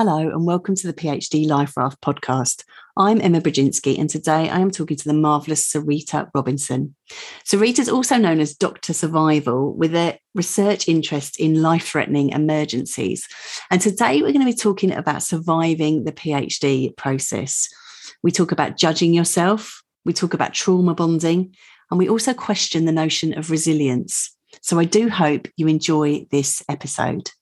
Hello, and welcome to the PhD Life Raft podcast. I'm Emma Brodzinski, and today I am talking to the marvellous Sarita Robinson. Sarita is also known as Dr. Survival, with a research interest in life threatening emergencies. And today we're going to be talking about surviving the PhD process. We talk about judging yourself, we talk about trauma bonding, and we also question the notion of resilience. So I do hope you enjoy this episode.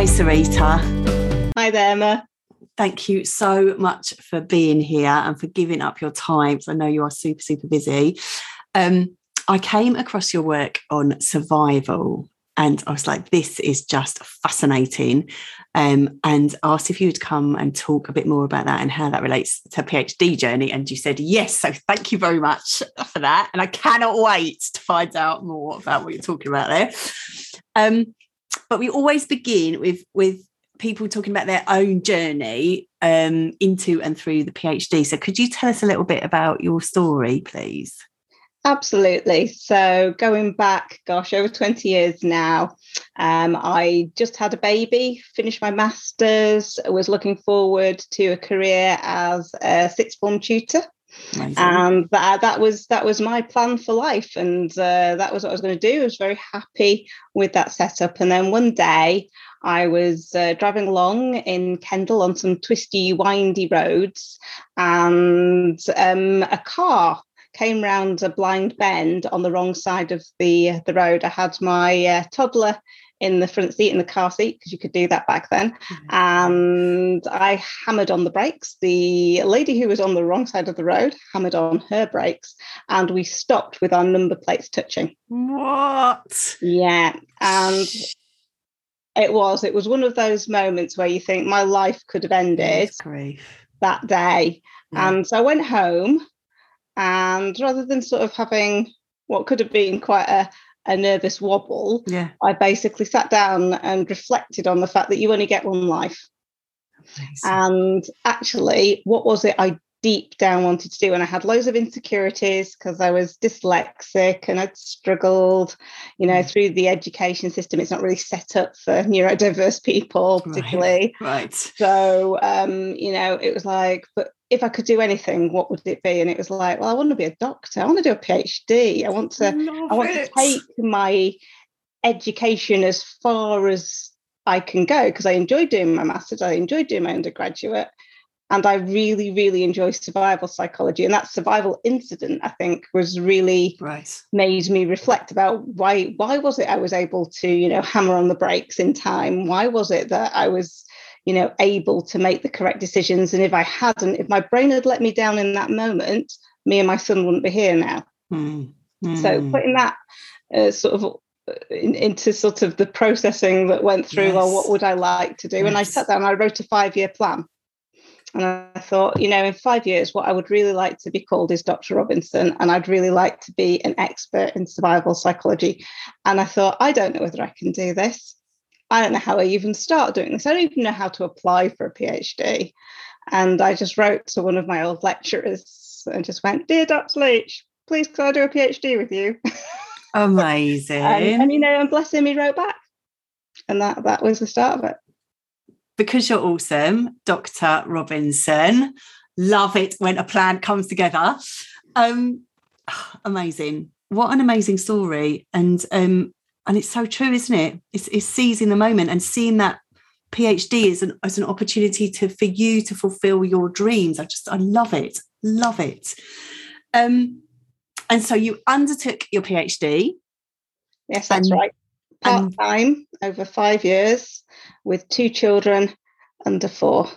Hi, Sarita. Hi there, Emma. Thank you so much for being here and for giving up your time. I know you are super, super busy. Um, I came across your work on survival and I was like, this is just fascinating. Um, and asked if you would come and talk a bit more about that and how that relates to PhD journey. And you said yes. So thank you very much for that. And I cannot wait to find out more about what you're talking about there. Um, but we always begin with with people talking about their own journey um, into and through the PhD. So could you tell us a little bit about your story, please? Absolutely. So going back, gosh, over 20 years now, um, I just had a baby, finished my master's, was looking forward to a career as a sixth form tutor. Amazing. and that, that was that was my plan for life and uh, that was what i was going to do i was very happy with that setup and then one day i was uh, driving along in kendal on some twisty windy roads and um, a car came round a blind bend on the wrong side of the the road i had my uh, toddler in the front seat in the car seat because you could do that back then. Mm-hmm. And I hammered on the brakes. The lady who was on the wrong side of the road hammered on her brakes, and we stopped with our number plates touching. What? Yeah. And it was, it was one of those moments where you think my life could have ended that day. Yeah. And so I went home and rather than sort of having what could have been quite a a nervous wobble, yeah. I basically sat down and reflected on the fact that you only get one life. And actually, what was it I deep down wanted to do? And I had loads of insecurities because I was dyslexic and I'd struggled, you know, mm. through the education system. It's not really set up for neurodiverse people, particularly. Right. right. So, um, you know, it was like, but if I could do anything, what would it be? And it was like, well, I want to be a doctor. I want to do a PhD. I want to. Love I want it. to take my education as far as I can go because I enjoy doing my masters. I enjoy doing my undergraduate, and I really, really enjoy survival psychology. And that survival incident, I think, was really right. made me reflect about why. Why was it I was able to, you know, hammer on the brakes in time? Why was it that I was you know, able to make the correct decisions. And if I hadn't, if my brain had let me down in that moment, me and my son wouldn't be here now. Mm. Mm. So hmm. putting that uh, sort of uh, in, into sort of the processing that went through, yes. well, what would I like to do? Yes. And I sat down, I wrote a five year plan. And I thought, you know, in five years, what I would really like to be called is Dr. Robinson, and I'd really like to be an expert in survival psychology. And I thought, I don't know whether I can do this. I don't know how I even start doing this. I don't even know how to apply for a PhD. And I just wrote to one of my old lecturers and just went, Dear Dr. Leach, please could I do a PhD with you? Amazing. and, and, you know, and bless him, he wrote back. And that that was the start of it. Because you're awesome, Dr. Robinson. Love it when a plan comes together. Um, amazing. What an amazing story. And um, and it's so true isn't it it's, it's seizing the moment and seeing that phd as an, as an opportunity to for you to fulfill your dreams i just i love it love it um and so you undertook your phd yes that's and, right part-time over five years with two children under four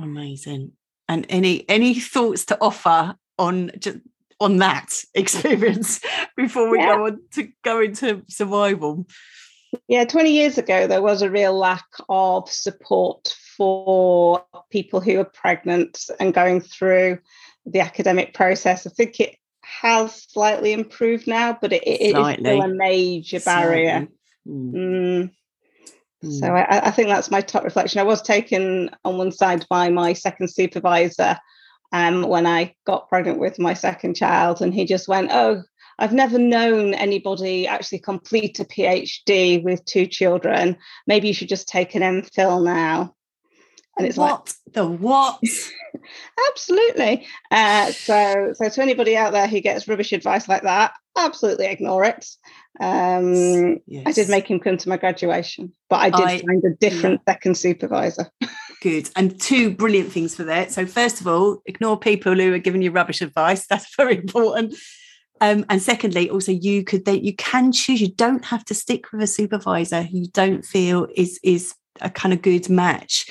amazing and any any thoughts to offer on just on that experience before we yeah. go on to go into survival. Yeah, 20 years ago, there was a real lack of support for people who are pregnant and going through the academic process. I think it has slightly improved now, but it, it is still a major barrier. Mm. Mm. So mm. I, I, think that's my top reflection. I was taken on one side by my second supervisor um, when I got pregnant with my second child, and he just went, "Oh, I've never known anybody actually complete a PhD with two children. Maybe you should just take an MPhil now." And it's what like the what? absolutely. Uh, so, so to anybody out there who gets rubbish advice like that, absolutely ignore it. Um, yes. I did make him come to my graduation, but I did I, find a different yeah. second supervisor. Good. And two brilliant things for that. So, first of all, ignore people who are giving you rubbish advice. That's very important. Um, and secondly, also you could then you can choose. You don't have to stick with a supervisor who you don't feel is is a kind of good match.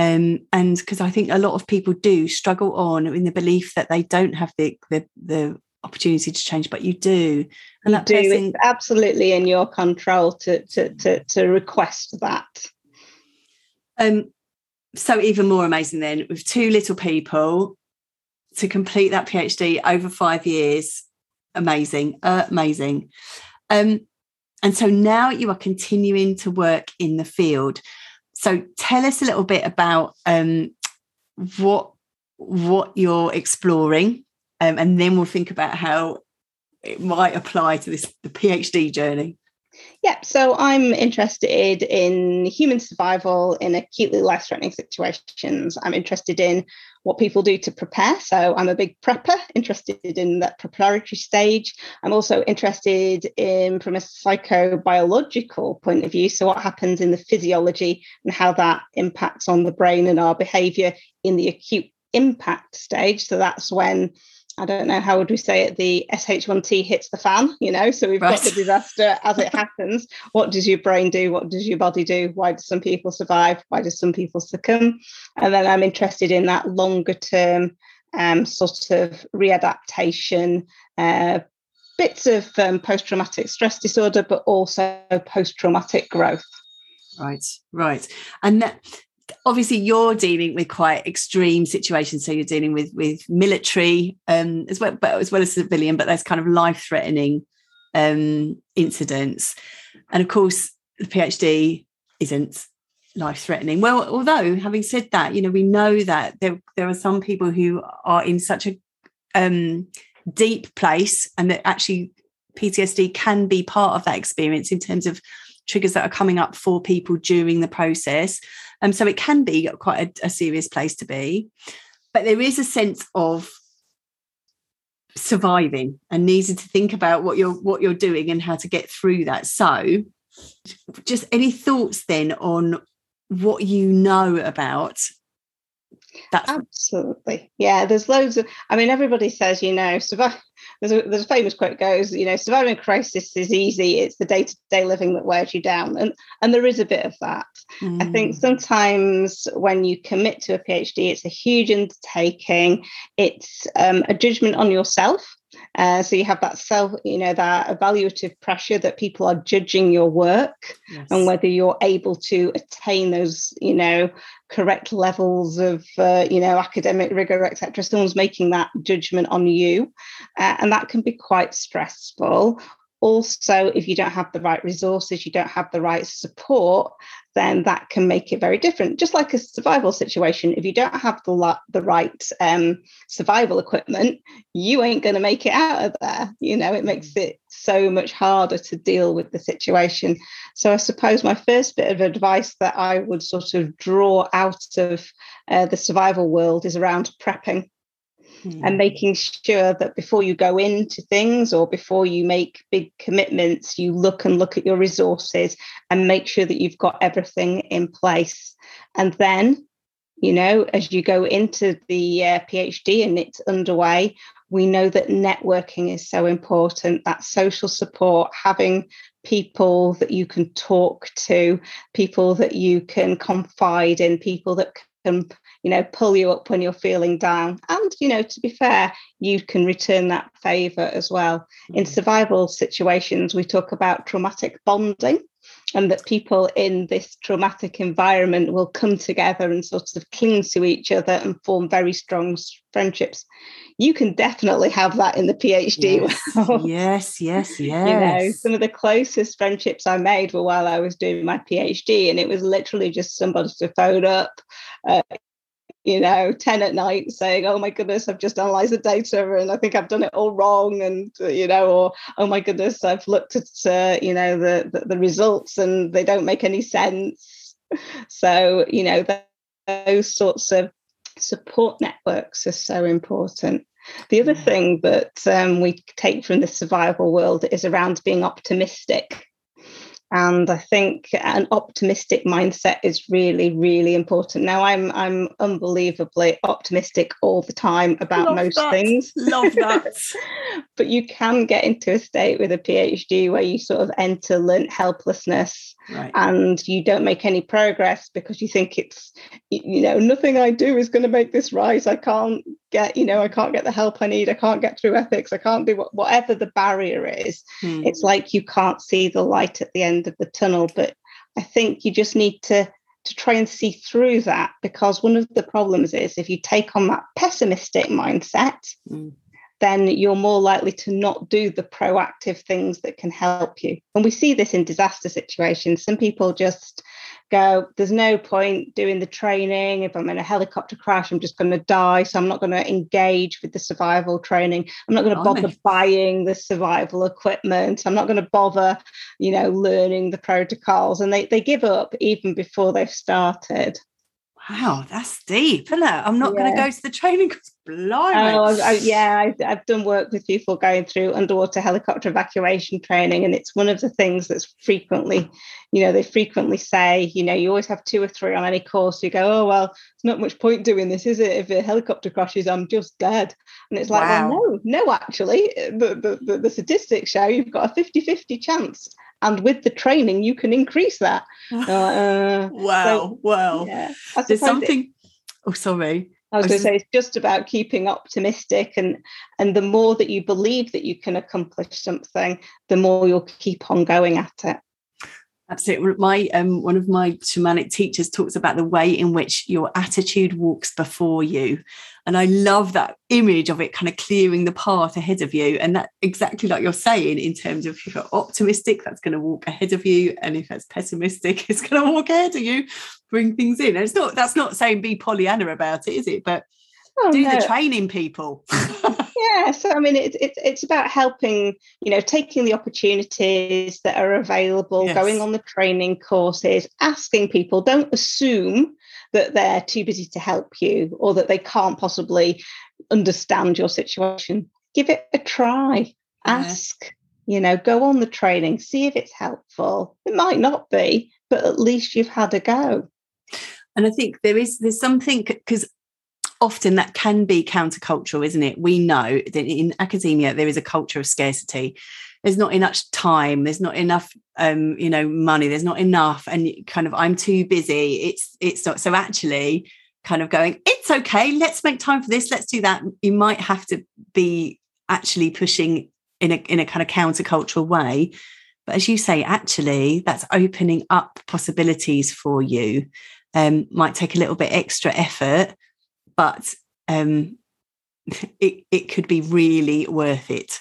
Um, and because I think a lot of people do struggle on in the belief that they don't have the the, the opportunity to change, but you do. And you that do. Person, it's absolutely in your control to to to, to request that. Um, so even more amazing then with two little people to complete that PhD over five years. Amazing, uh, amazing. Um, and so now you are continuing to work in the field. So tell us a little bit about um, what what you're exploring um, and then we'll think about how it might apply to this the PhD journey. Yeah, so I'm interested in human survival in acutely life threatening situations. I'm interested in what people do to prepare. So I'm a big prepper, interested in that preparatory stage. I'm also interested in, from a psychobiological point of view, so what happens in the physiology and how that impacts on the brain and our behavior in the acute impact stage. So that's when I don't know how would we say it. The SH1T hits the fan, you know. So we've right. got the disaster as it happens. What does your brain do? What does your body do? Why do some people survive? Why do some people succumb? And then I'm interested in that longer term um, sort of readaptation, uh, bits of um, post traumatic stress disorder, but also post traumatic growth. Right, right. And that obviously you're dealing with quite extreme situations. So you're dealing with with military um as well but as well as civilian but there's kind of life threatening um incidents. And of course the phd isn't life threatening well although having said that you know we know that there there are some people who are in such a um deep place and that actually ptsd can be part of that experience in terms of triggers that are coming up for people during the process um, so it can be quite a, a serious place to be. But there is a sense of surviving and needing to think about what you're what you're doing and how to get through that. So just any thoughts then on what you know about that's absolutely yeah there's loads of i mean everybody says you know survive there's a, there's a famous quote goes you know surviving crisis is easy it's the day-to-day living that wears you down and and there is a bit of that mm. i think mm. sometimes when you commit to a phd it's a huge undertaking it's um, a judgment on yourself uh, so you have that self, you know, that evaluative pressure that people are judging your work yes. and whether you're able to attain those, you know, correct levels of, uh, you know, academic rigor, etc. Someone's making that judgment on you, uh, and that can be quite stressful also if you don't have the right resources you don't have the right support then that can make it very different. Just like a survival situation if you don't have the, the right um, survival equipment you ain't going to make it out of there. You know it makes mm. it so much harder to deal with the situation. So i suppose my first bit of advice that i would sort of draw out of uh, the survival world is around prepping mm. and making sure that before you go into things or before you make big commitments, you look and look at your resources and make sure that you've got everything in place. And then, you know, as you go into the uh, PhD and it's underway, we know that networking is so important, that social support, having people that you can talk to, people that you can confide in, people that can you know pull you up when you're feeling down and you know to be fair you can return that favor as well in mm. survival situations we talk about traumatic bonding and that people in this traumatic environment will come together and sort of cling to each other and form very strong friendships. You can definitely have that in the PhD yes, world. Yes, yes, yes. you know, some of the closest friendships I made were while I was doing my PhD, and it was literally just somebody to phone up, uh, you know, 10 at night saying, oh my goodness, I've just analyzed the data and I think I've done it all wrong. And, uh, you know, or, oh my goodness, I've looked at, uh, you know, the, the, the, results and they don't make any sense. So, you know, those sorts of support networks are so important. The other thing that um, we take from the survival world is around being optimistic. And I think an optimistic mindset is really, really important. Now I'm I'm unbelievably optimistic all the time about Love most that. things. Love that. but you can get into a state with a PhD where you sort of enter learnt helplessness right. and you don't make any progress because you think it's you know nothing I do is going to make this right. I can't get you know I can't get the help I need. I can't get through ethics. I can't do what, whatever the barrier is. Hmm. It's like you can't see the light at the end of the tunnel. But I think you just need to to try and see through that because one of the problems is if you take on that pessimistic mindset. Hmm then you're more likely to not do the proactive things that can help you. And we see this in disaster situations. Some people just go, there's no point doing the training. If I'm in a helicopter crash, I'm just going to die. So I'm not going to engage with the survival training. I'm not going to bother buying the survival equipment. I'm not going to bother, you know, learning the protocols. And they, they give up even before they've started. Wow, that's deep, isn't it? I'm not yeah. going to go to the training because blimey. Oh, I, yeah, I, I've done work with people going through underwater helicopter evacuation training, and it's one of the things that's frequently, you know, they frequently say, you know, you always have two or three on any course. You go, oh well, it's not much point doing this, is it? If a helicopter crashes, I'm just dead. And it's like, wow. well, no, no, actually, the, the, the statistics show you've got a 50-50 chance and with the training you can increase that. Uh, wow so, wow yeah, there's something it, oh sorry. I was, going to say it's just about keeping optimistic and and the more that you believe that you can accomplish something, the more you'll keep on going at it. Absolutely. My um, one of my shamanic teachers talks about the way in which your attitude walks before you, and I love that image of it kind of clearing the path ahead of you. And that exactly like you're saying, in terms of if you're optimistic, that's going to walk ahead of you, and if that's pessimistic, it's going to walk ahead of you, bring things in. And it's not that's not saying be Pollyanna about it, is it? But oh, do no. the training, people. yeah so i mean it's it's it's about helping you know taking the opportunities that are available yes. going on the training courses asking people don't assume that they're too busy to help you or that they can't possibly understand your situation. Give it a try. Ask you know go on the training see if it's helpful. It might not be but at least you've had a go. And i think there is there's something because often that can be countercultural, isn't it? We know that in academia there is a culture of scarcity. There's not enough time. There's not enough, um, you know, money. There's not enough, and kind of I'm too busy. It's it's not. So actually, kind of going, it's okay. Let's make time for this. Let's do that. You might have to be actually pushing in a in a kind of countercultural way. But as you say, actually, that's opening up possibilities for you. Um, might take a little bit extra effort, but um, it, it could be really worth it.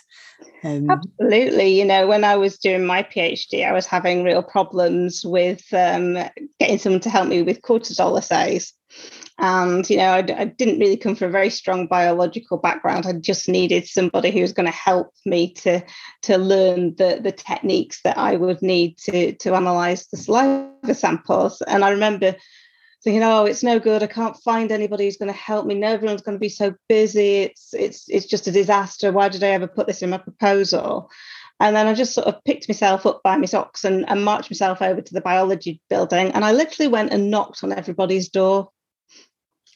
Um, Absolutely. You know, when I was doing my PhD, I was having real problems with um, getting someone to help me with cortisol assays. And, you know, I, I, didn't really come from a very strong biological background. I just needed somebody who was going to help me to, to learn the, the techniques that I would need to, to analyze the saliva samples. And I remember thinking, oh, it's no good. I can't find anybody who's going to help me. No, everyone's going to be so busy. It's it's it's just a disaster. Why did I ever put this in my proposal? And then I just sort of picked myself up by my socks and, and marched myself over to the biology building. And I literally went and knocked on everybody's door.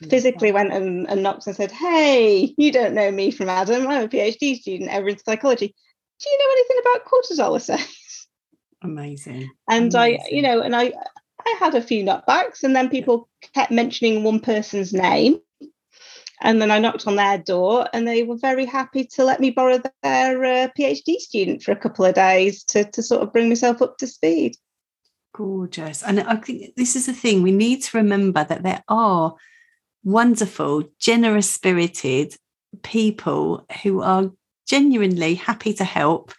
Mm. Physically went and, and knocked and said, Hey, you don't know me from Adam. I'm a PhD student over in psychology. Do you know anything about cortisol assays? Amazing. And Amazing. I, you know, and I I had a few knockbacks, and then people kept mentioning one person's name. And then I knocked on their door, and they were very happy to let me borrow their uh, PhD student for a couple of days to, to sort of bring myself up to speed. Gorgeous. And I think this is the thing we need to remember that there are wonderful, generous spirited people who are genuinely happy to help.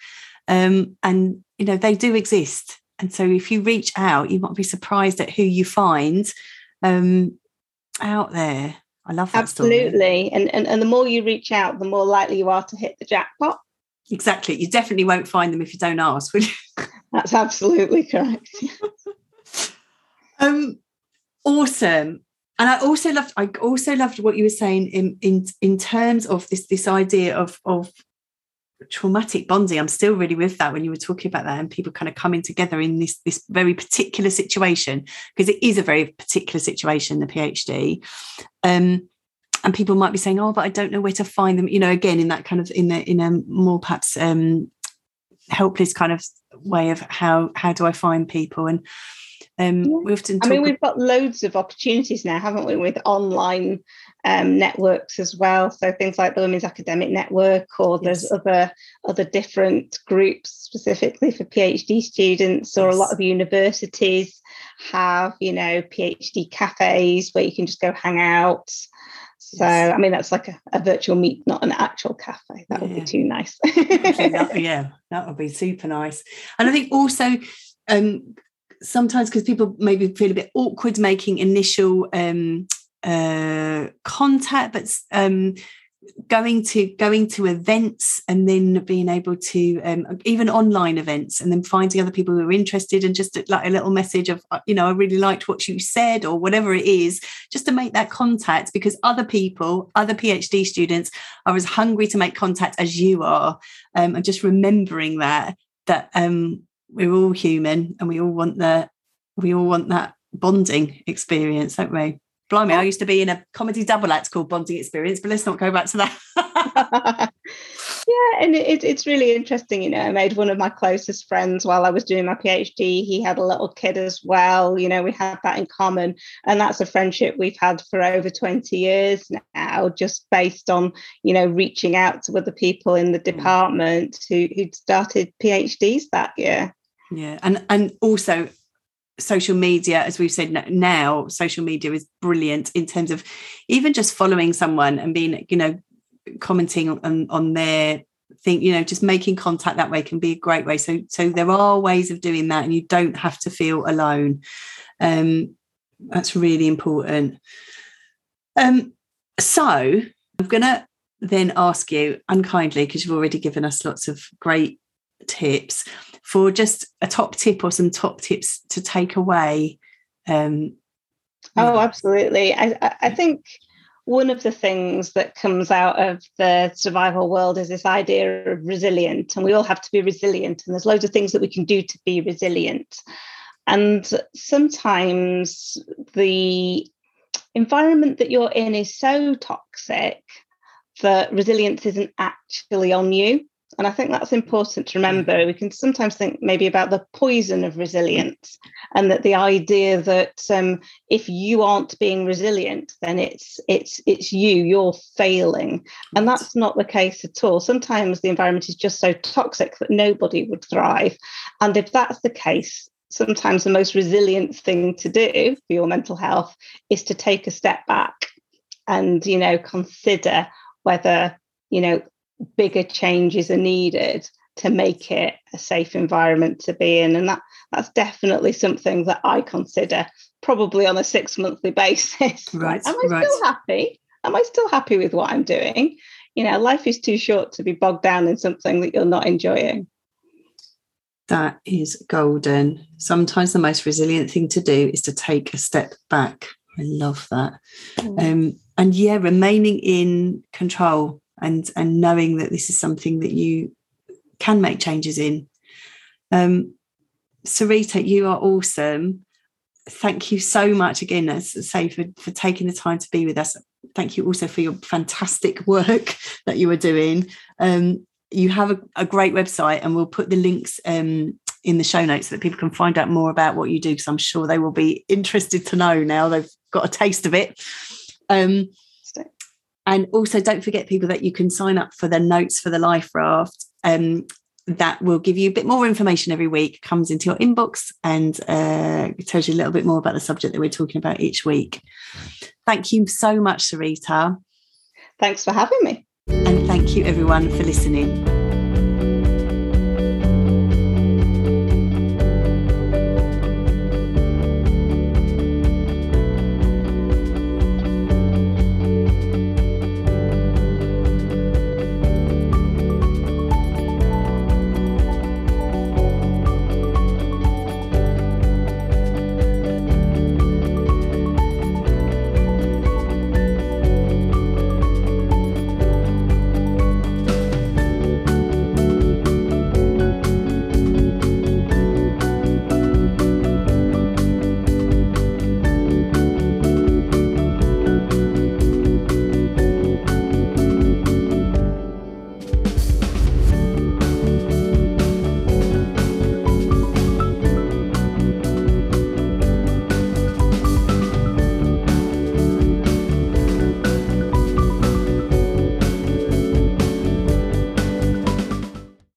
Um, and, you know, they do exist. And so if you reach out, you might be surprised at who you find um, out there. I love that. Absolutely. And, and and the more you reach out, the more likely you are to hit the jackpot. Exactly. You definitely won't find them if you don't ask, will you? That's absolutely correct. um awesome. And I also loved I also loved what you were saying in in in terms of this this idea of of traumatic bonding. I'm still really with that when you were talking about that and people kind of coming together in this this very particular situation because it is a very particular situation the phd um and people might be saying oh but i don't know where to find them you know again in that kind of in the in a more perhaps um helpless kind of way of how how do i find people? And um we often i mean we've got loads of opportunities now haven't we with online um, networks as well. So things like the Women's Academic Network, or yes. there's other other different groups specifically for PhD students, or yes. a lot of universities have you know PhD cafes where you can just go hang out. So I mean that's like a, a virtual meet, not an actual cafe. That would be too nice. that, yeah, that would be super nice. And I think also um, sometimes because people maybe feel a bit awkward making initial um, uh, contact, but um, going to going to events and then being able to um, even online events and then finding other people who are interested and just like a little message of uh, you know I really liked what you said or whatever it is just to make that contact because other people other PhD students are as hungry to make contact as you are um, and just remembering that that um, we're all human and we all want the we all want that bonding experience don't we Blimey, I used to be in a comedy double act called Bonding Experience, but let's not go back to that. yeah, and it, it's really interesting. You know, I made one of my closest friends while I was doing my PhD. He had a little kid as well. You know, we had that in common. And that's a friendship we've had for over 20 years now, just based on, you know, reaching out to other people in the mm. department who, who'd started PhDs that year. Yeah. And and also social media as we've said now social media is brilliant in terms of even just following someone and being you know commenting on, on their thing you know just making contact that way can be a great way. So so there are ways of doing that and you don't have to feel alone. Um that's really important. Um so i'm gonna then ask you unkindly because you've already given us lots of great tips for just a top tip or some top tips to take away um, oh absolutely. I, I think one of the things that comes out of the survival world is this idea of resilient and we all have to be resilient and there's loads of things that we can do to be resilient. And sometimes the environment that you're in is so toxic that resilience isn't actually on you and I think that's important to remember. We can sometimes think maybe about the poison of resilience, and that the idea that um, if you aren't being resilient, then it's it's it's you. You're failing, and that's not the case at all. Sometimes the environment is just so toxic that nobody would thrive, and if that's the case, sometimes the most resilient thing to do for your mental health is to take a step back and you know consider whether you know bigger changes are needed to make it a safe environment to be in. And that that's definitely something that i consider probably on a six monthly basis right am i right. still happy? Am i still happy with what i'm doing? You know life is too short to be bogged down in something that you're not enjoying. That is golden. Sometimes the most resilient thing to do is to take a step back. I love that. Mm. um, and yeah remaining in control and and knowing that this is something that you can make changes in. Um, Sarita, you are awesome. Thank you so much again, as I say, for, for taking the time to be with us. Thank you also for your fantastic work that you are doing. Um, you have a, a, great website, and we'll put the links um, in the show notes so that people can find out more about what you do, because I'm sure they will be interested to know now they've got a taste of it. Um, and also, don't forget, people, that you can sign up for the notes for the life raft. Um, that will give you a bit more information every week, comes into your inbox and uh, tells you a little bit more about the subject that we're talking about each week. Thank you so much, Sarita. Thanks for having me. And thank you, everyone, for listening.